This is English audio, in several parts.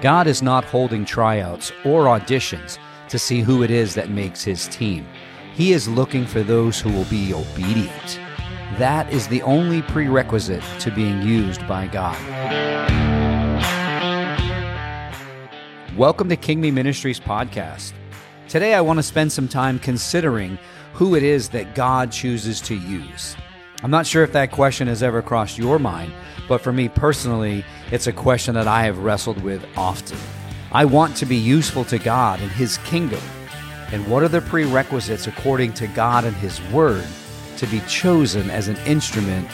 God is not holding tryouts or auditions to see who it is that makes his team. He is looking for those who will be obedient. That is the only prerequisite to being used by God. Welcome to King Me Ministries podcast. Today I want to spend some time considering who it is that God chooses to use. I'm not sure if that question has ever crossed your mind, but for me personally, it's a question that I have wrestled with often. I want to be useful to God and His kingdom. And what are the prerequisites according to God and His Word to be chosen as an instrument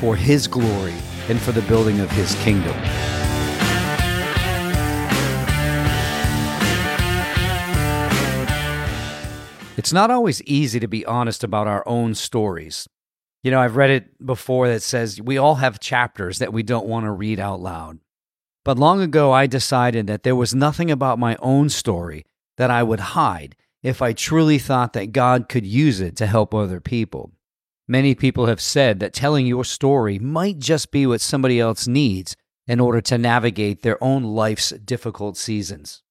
for His glory and for the building of His kingdom? It's not always easy to be honest about our own stories. You know, I've read it before that says we all have chapters that we don't want to read out loud. But long ago, I decided that there was nothing about my own story that I would hide if I truly thought that God could use it to help other people. Many people have said that telling your story might just be what somebody else needs in order to navigate their own life's difficult seasons.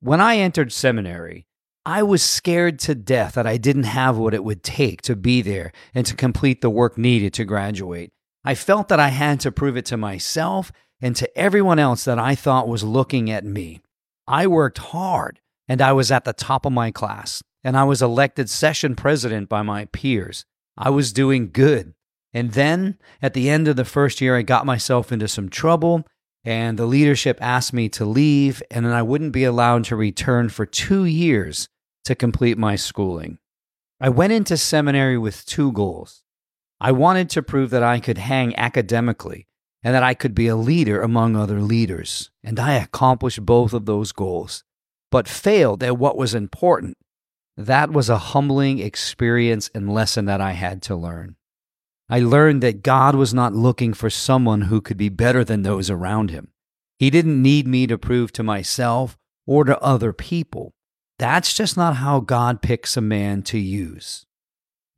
When I entered seminary, I was scared to death that I didn't have what it would take to be there and to complete the work needed to graduate. I felt that I had to prove it to myself and to everyone else that I thought was looking at me. I worked hard and I was at the top of my class, and I was elected session president by my peers. I was doing good. And then at the end of the first year, I got myself into some trouble, and the leadership asked me to leave, and then I wouldn't be allowed to return for two years to complete my schooling. I went into seminary with two goals. I wanted to prove that I could hang academically and that I could be a leader among other leaders, and I accomplished both of those goals, but failed at what was important. That was a humbling experience and lesson that I had to learn. I learned that God was not looking for someone who could be better than those around him. He didn't need me to prove to myself or to other people that's just not how God picks a man to use.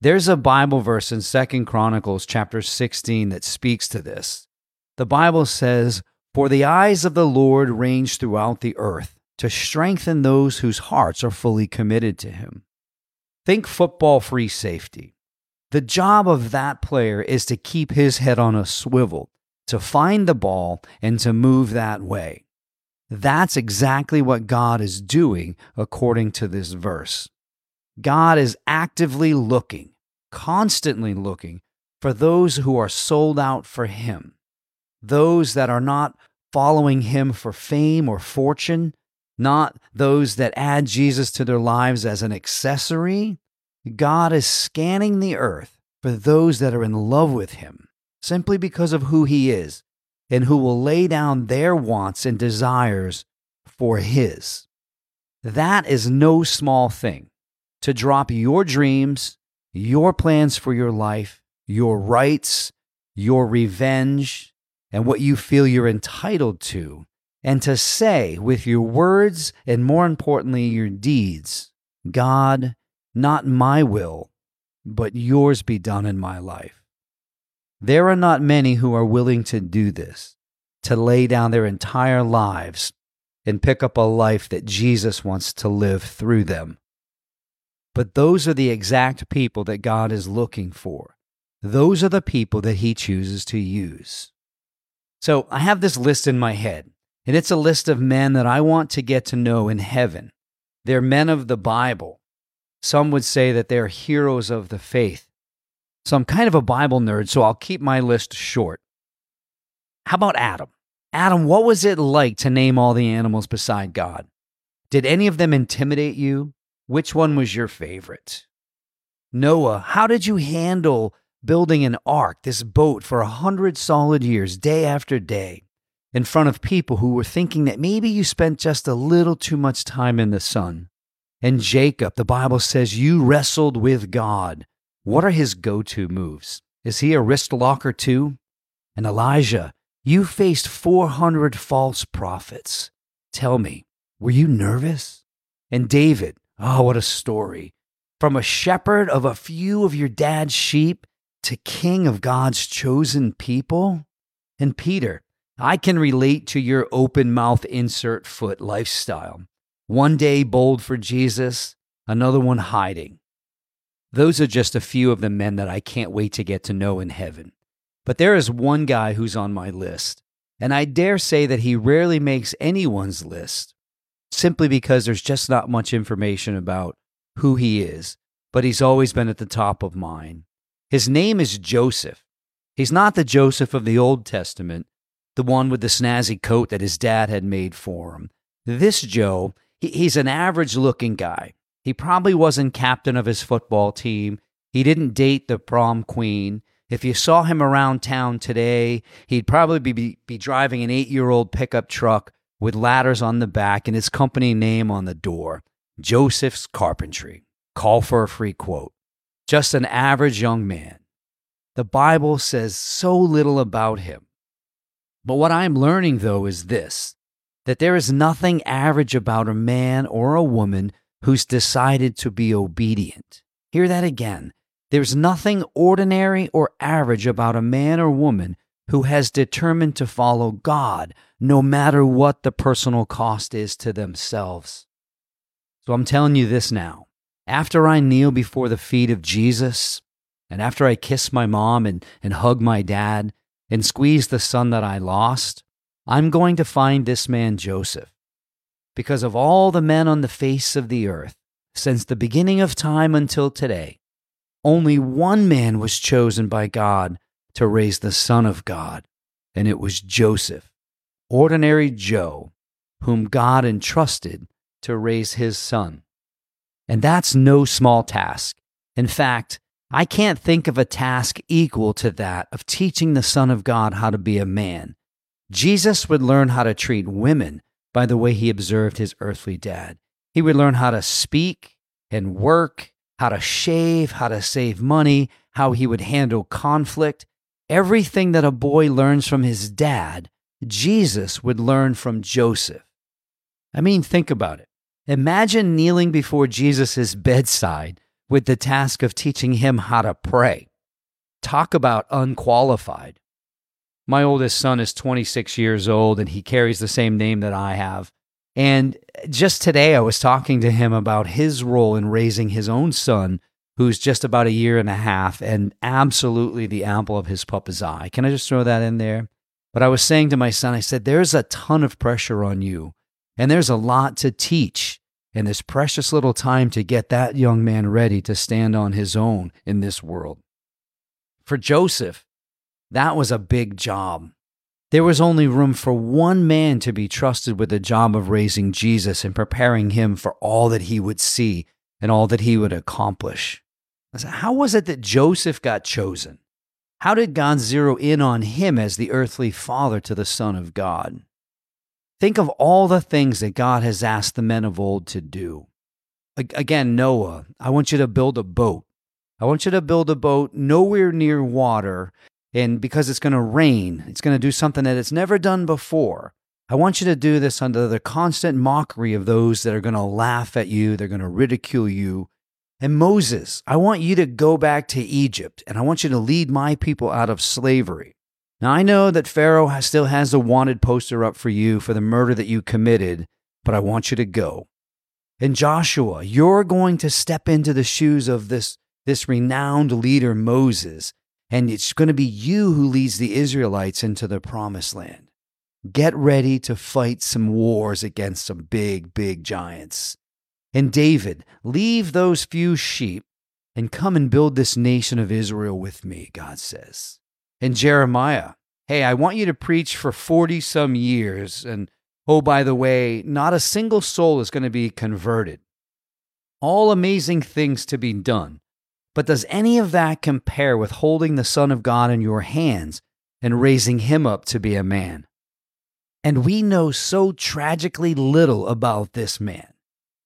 There's a Bible verse in Second Chronicles chapter 16 that speaks to this. The Bible says, For the eyes of the Lord range throughout the earth to strengthen those whose hearts are fully committed to him. Think football free safety. The job of that player is to keep his head on a swivel, to find the ball, and to move that way. That's exactly what God is doing according to this verse. God is actively looking, constantly looking for those who are sold out for Him, those that are not following Him for fame or fortune, not those that add Jesus to their lives as an accessory. God is scanning the earth for those that are in love with Him simply because of who He is and who will lay down their wants and desires for His. That is no small thing. To drop your dreams, your plans for your life, your rights, your revenge, and what you feel you're entitled to, and to say with your words and more importantly, your deeds, God, not my will, but yours be done in my life. There are not many who are willing to do this, to lay down their entire lives and pick up a life that Jesus wants to live through them. But those are the exact people that God is looking for. Those are the people that He chooses to use. So I have this list in my head, and it's a list of men that I want to get to know in heaven. They're men of the Bible. Some would say that they're heroes of the faith. So I'm kind of a Bible nerd, so I'll keep my list short. How about Adam? Adam, what was it like to name all the animals beside God? Did any of them intimidate you? Which one was your favorite? Noah, how did you handle building an ark, this boat, for a hundred solid years, day after day, in front of people who were thinking that maybe you spent just a little too much time in the sun? And Jacob, the Bible says you wrestled with God what are his go to moves? Is he a wrist locker too? And Elijah, you faced 400 false prophets. Tell me, were you nervous? And David, oh, what a story. From a shepherd of a few of your dad's sheep to king of God's chosen people. And Peter, I can relate to your open mouth insert foot lifestyle. One day bold for Jesus, another one hiding. Those are just a few of the men that I can't wait to get to know in heaven. But there is one guy who's on my list, and I dare say that he rarely makes anyone's list simply because there's just not much information about who he is, but he's always been at the top of mine. His name is Joseph. He's not the Joseph of the Old Testament, the one with the snazzy coat that his dad had made for him. This Joe, he's an average looking guy. He probably wasn't captain of his football team. He didn't date the prom queen. If you saw him around town today, he'd probably be, be driving an eight year old pickup truck with ladders on the back and his company name on the door Joseph's Carpentry. Call for a free quote. Just an average young man. The Bible says so little about him. But what I'm learning, though, is this that there is nothing average about a man or a woman who's decided to be obedient. Hear that again. There's nothing ordinary or average about a man or woman who has determined to follow God, no matter what the personal cost is to themselves. So I'm telling you this now. After I kneel before the feet of Jesus, and after I kiss my mom and, and hug my dad, and squeeze the son that I lost, I'm going to find this man Joseph. Because of all the men on the face of the earth, since the beginning of time until today, only one man was chosen by God to raise the Son of God, and it was Joseph, ordinary Joe, whom God entrusted to raise his son. And that's no small task. In fact, I can't think of a task equal to that of teaching the Son of God how to be a man. Jesus would learn how to treat women by the way he observed his earthly dad. He would learn how to speak and work, how to shave, how to save money, how he would handle conflict. Everything that a boy learns from his dad, Jesus would learn from Joseph. I mean, think about it. Imagine kneeling before Jesus' bedside with the task of teaching him how to pray. Talk about unqualified. My oldest son is 26 years old and he carries the same name that I have. And just today, I was talking to him about his role in raising his own son, who's just about a year and a half and absolutely the apple of his papa's eye. Can I just throw that in there? But I was saying to my son, I said, there's a ton of pressure on you, and there's a lot to teach and this precious little time to get that young man ready to stand on his own in this world. For Joseph, that was a big job. There was only room for one man to be trusted with the job of raising Jesus and preparing him for all that he would see and all that he would accomplish. How was it that Joseph got chosen? How did God zero in on him as the earthly father to the Son of God? Think of all the things that God has asked the men of old to do. Again, Noah, I want you to build a boat. I want you to build a boat nowhere near water. And because it's going to rain, it's going to do something that it's never done before. I want you to do this under the constant mockery of those that are going to laugh at you, they're going to ridicule you. And Moses, I want you to go back to Egypt and I want you to lead my people out of slavery. Now, I know that Pharaoh still has a wanted poster up for you for the murder that you committed, but I want you to go. And Joshua, you're going to step into the shoes of this, this renowned leader, Moses, and it's going to be you who leads the Israelites into the promised land. Get ready to fight some wars against some big, big giants. And David, leave those few sheep and come and build this nation of Israel with me, God says and Jeremiah. Hey, I want you to preach for 40 some years. And oh, by the way, not a single soul is going to be converted. All amazing things to be done. But does any of that compare with holding the Son of God in your hands and raising him up to be a man? And we know so tragically little about this man.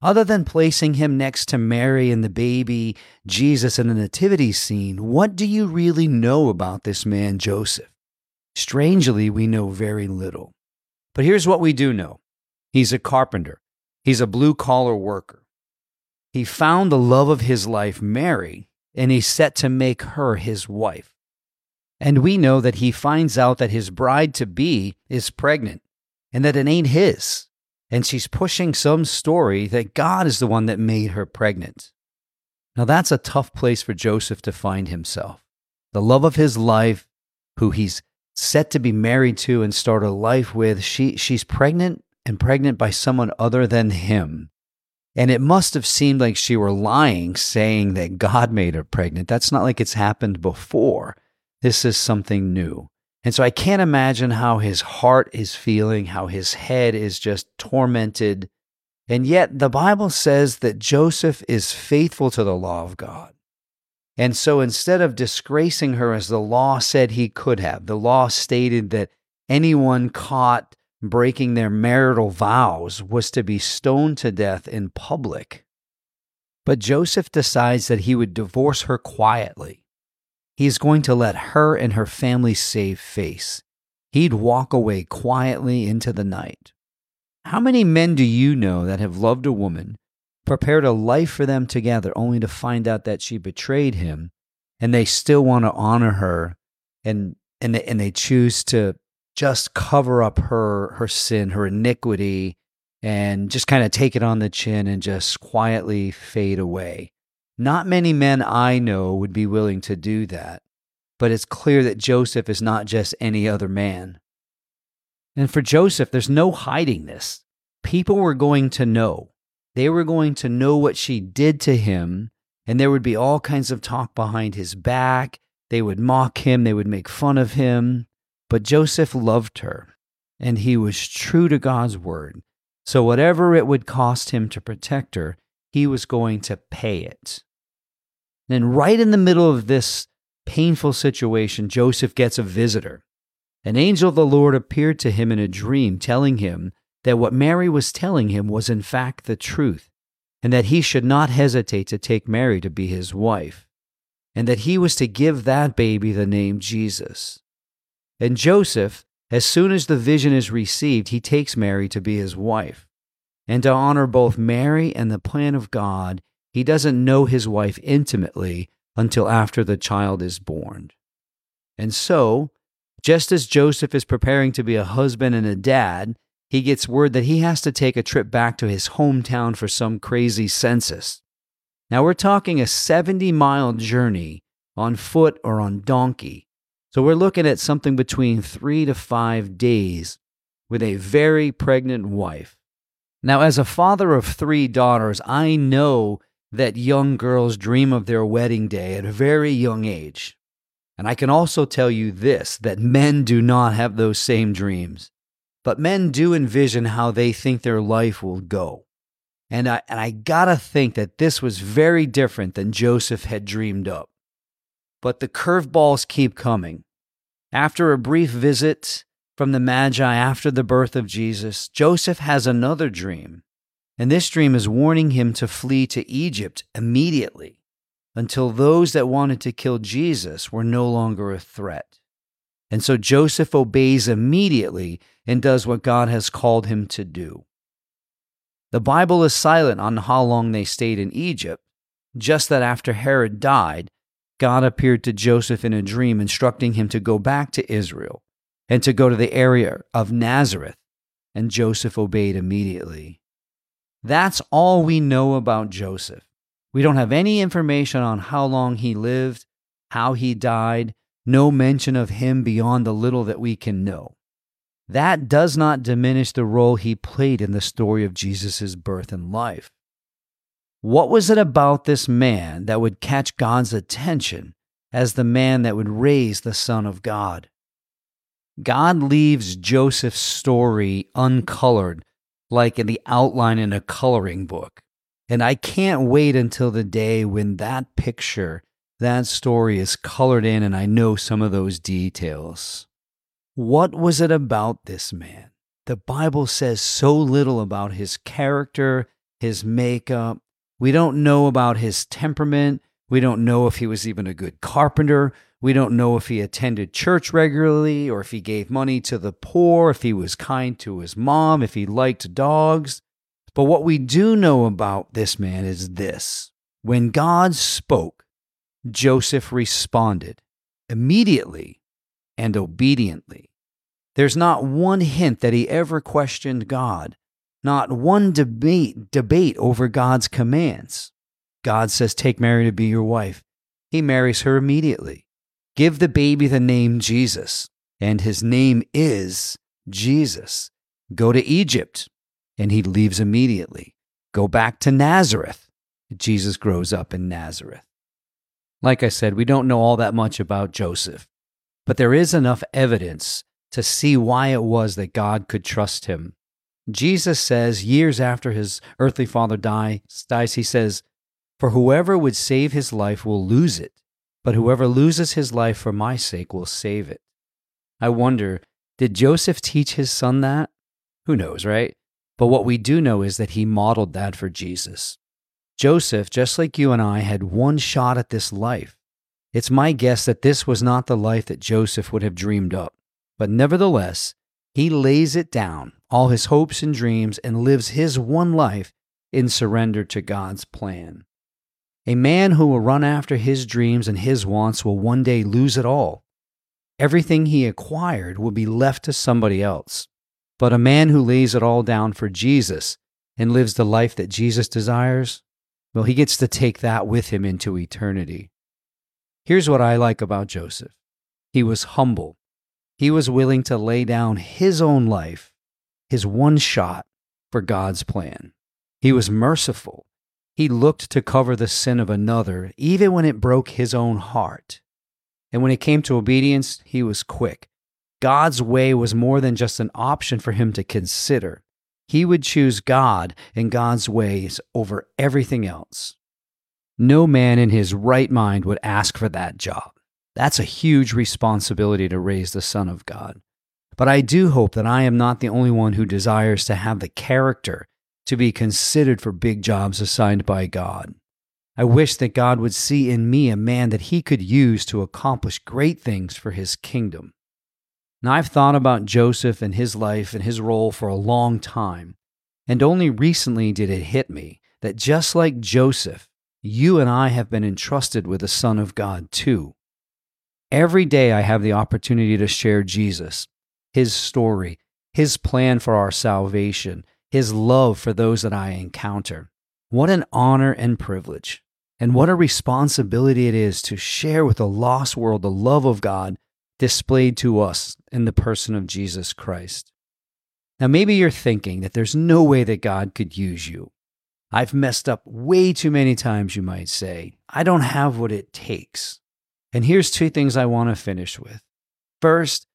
Other than placing him next to Mary and the baby Jesus in the nativity scene, what do you really know about this man, Joseph? Strangely, we know very little. But here's what we do know he's a carpenter, he's a blue collar worker. He found the love of his life, Mary, and he's set to make her his wife. And we know that he finds out that his bride to be is pregnant and that it ain't his. And she's pushing some story that God is the one that made her pregnant. Now, that's a tough place for Joseph to find himself. The love of his life, who he's set to be married to and start a life with, she, she's pregnant and pregnant by someone other than him. And it must have seemed like she were lying, saying that God made her pregnant. That's not like it's happened before. This is something new. And so I can't imagine how his heart is feeling, how his head is just tormented. And yet the Bible says that Joseph is faithful to the law of God. And so instead of disgracing her as the law said he could have, the law stated that anyone caught breaking their marital vows was to be stoned to death in public. But Joseph decides that he would divorce her quietly he is going to let her and her family save face. He'd walk away quietly into the night. How many men do you know that have loved a woman, prepared a life for them together, only to find out that she betrayed him, and they still want to honor her, and and they, and they choose to just cover up her her sin, her iniquity, and just kind of take it on the chin and just quietly fade away. Not many men I know would be willing to do that, but it's clear that Joseph is not just any other man. And for Joseph, there's no hiding this. People were going to know. They were going to know what she did to him, and there would be all kinds of talk behind his back. They would mock him, they would make fun of him. But Joseph loved her, and he was true to God's word. So, whatever it would cost him to protect her, he was going to pay it. And right in the middle of this painful situation, Joseph gets a visitor. An angel of the Lord appeared to him in a dream, telling him that what Mary was telling him was in fact the truth, and that he should not hesitate to take Mary to be his wife, and that he was to give that baby the name Jesus. And Joseph, as soon as the vision is received, he takes Mary to be his wife. And to honor both Mary and the plan of God, he doesn't know his wife intimately until after the child is born. And so, just as Joseph is preparing to be a husband and a dad, he gets word that he has to take a trip back to his hometown for some crazy census. Now, we're talking a 70 mile journey on foot or on donkey. So, we're looking at something between three to five days with a very pregnant wife. Now, as a father of three daughters, I know that young girls dream of their wedding day at a very young age. And I can also tell you this that men do not have those same dreams, but men do envision how they think their life will go. And I, and I gotta think that this was very different than Joseph had dreamed up. But the curveballs keep coming. After a brief visit from the Magi after the birth of Jesus, Joseph has another dream. And this dream is warning him to flee to Egypt immediately until those that wanted to kill Jesus were no longer a threat. And so Joseph obeys immediately and does what God has called him to do. The Bible is silent on how long they stayed in Egypt, just that after Herod died, God appeared to Joseph in a dream, instructing him to go back to Israel and to go to the area of Nazareth, and Joseph obeyed immediately. That's all we know about Joseph. We don't have any information on how long he lived, how he died, no mention of him beyond the little that we can know. That does not diminish the role he played in the story of Jesus' birth and life. What was it about this man that would catch God's attention as the man that would raise the Son of God? God leaves Joseph's story uncolored, like in the outline in a coloring book. And I can't wait until the day when that picture, that story is colored in and I know some of those details. What was it about this man? The Bible says so little about his character, his makeup. We don't know about his temperament. We don't know if he was even a good carpenter. We don't know if he attended church regularly or if he gave money to the poor, if he was kind to his mom, if he liked dogs. But what we do know about this man is this when God spoke, Joseph responded immediately and obediently. There's not one hint that he ever questioned God, not one debate, debate over God's commands. God says, Take Mary to be your wife. He marries her immediately. Give the baby the name Jesus, and his name is Jesus. Go to Egypt, and he leaves immediately. Go back to Nazareth. Jesus grows up in Nazareth. Like I said, we don't know all that much about Joseph, but there is enough evidence to see why it was that God could trust him. Jesus says, years after his earthly father dies, he says, For whoever would save his life will lose it, but whoever loses his life for my sake will save it. I wonder, did Joseph teach his son that? Who knows, right? But what we do know is that he modeled that for Jesus. Joseph, just like you and I, had one shot at this life. It's my guess that this was not the life that Joseph would have dreamed up. But nevertheless, he lays it down, all his hopes and dreams, and lives his one life in surrender to God's plan. A man who will run after his dreams and his wants will one day lose it all. Everything he acquired will be left to somebody else. But a man who lays it all down for Jesus and lives the life that Jesus desires, well, he gets to take that with him into eternity. Here's what I like about Joseph he was humble he was willing to lay down his own life, his one shot, for God's plan. He was merciful. He looked to cover the sin of another, even when it broke his own heart. And when it came to obedience, he was quick. God's way was more than just an option for him to consider. He would choose God and God's ways over everything else. No man in his right mind would ask for that job. That's a huge responsibility to raise the Son of God. But I do hope that I am not the only one who desires to have the character to be considered for big jobs assigned by God. I wish that God would see in me a man that he could use to accomplish great things for his kingdom. Now, I've thought about Joseph and his life and his role for a long time, and only recently did it hit me that just like Joseph, you and I have been entrusted with the Son of God too. Every day I have the opportunity to share Jesus, his story, his plan for our salvation, his love for those that I encounter. What an honor and privilege. And what a responsibility it is to share with a lost world the love of God displayed to us in the person of Jesus Christ. Now, maybe you're thinking that there's no way that God could use you. I've messed up way too many times, you might say. I don't have what it takes. And here's two things I want to finish with. First,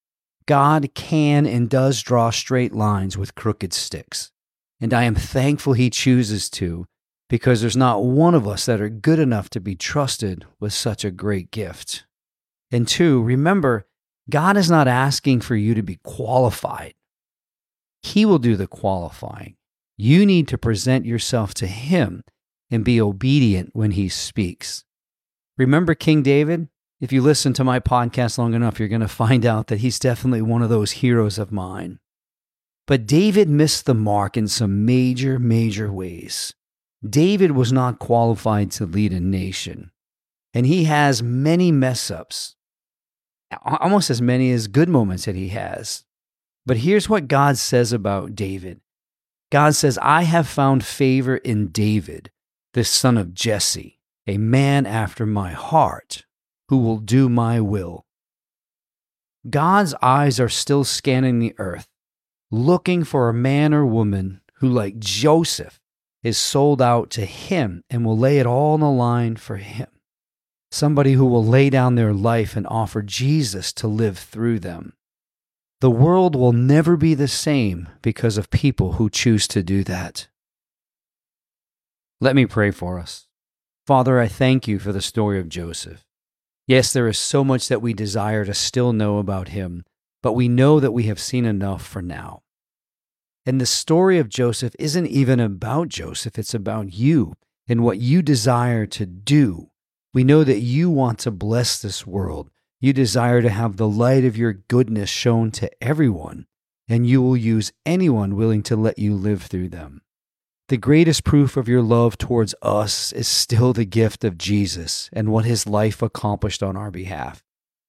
God can and does draw straight lines with crooked sticks. And I am thankful He chooses to, because there's not one of us that are good enough to be trusted with such a great gift. And two, remember, God is not asking for you to be qualified, He will do the qualifying. You need to present yourself to Him and be obedient when He speaks. Remember King David? If you listen to my podcast long enough, you're going to find out that he's definitely one of those heroes of mine. But David missed the mark in some major, major ways. David was not qualified to lead a nation, and he has many mess ups, almost as many as good moments that he has. But here's what God says about David God says, I have found favor in David, the son of Jesse, a man after my heart who will do my will. God's eyes are still scanning the earth, looking for a man or woman who, like Joseph, is sold out to him and will lay it all on the line for him. Somebody who will lay down their life and offer Jesus to live through them. The world will never be the same because of people who choose to do that. Let me pray for us. Father, I thank you for the story of Joseph. Yes, there is so much that we desire to still know about him, but we know that we have seen enough for now. And the story of Joseph isn't even about Joseph, it's about you and what you desire to do. We know that you want to bless this world. You desire to have the light of your goodness shown to everyone, and you will use anyone willing to let you live through them. The greatest proof of your love towards us is still the gift of Jesus and what his life accomplished on our behalf.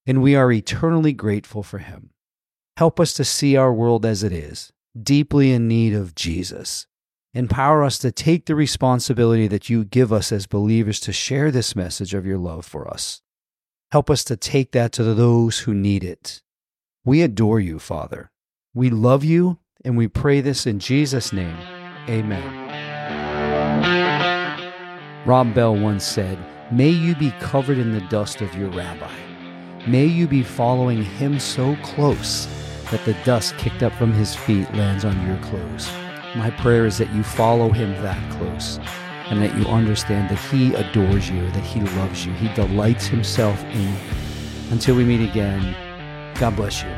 and we are eternally grateful for him. Help us to see our world as it is, deeply in need of Jesus. Empower us to take the responsibility that you give us as believers to share this message of your love for us. Help us to take that to those who need it. We adore you, Father. We love you, and we pray this in Jesus' name. Amen. Rob Bell once said, May you be covered in the dust of your rabbi. May you be following him so close that the dust kicked up from his feet lands on your clothes. My prayer is that you follow him that close and that you understand that he adores you, that he loves you, he delights himself in you. Until we meet again, God bless you.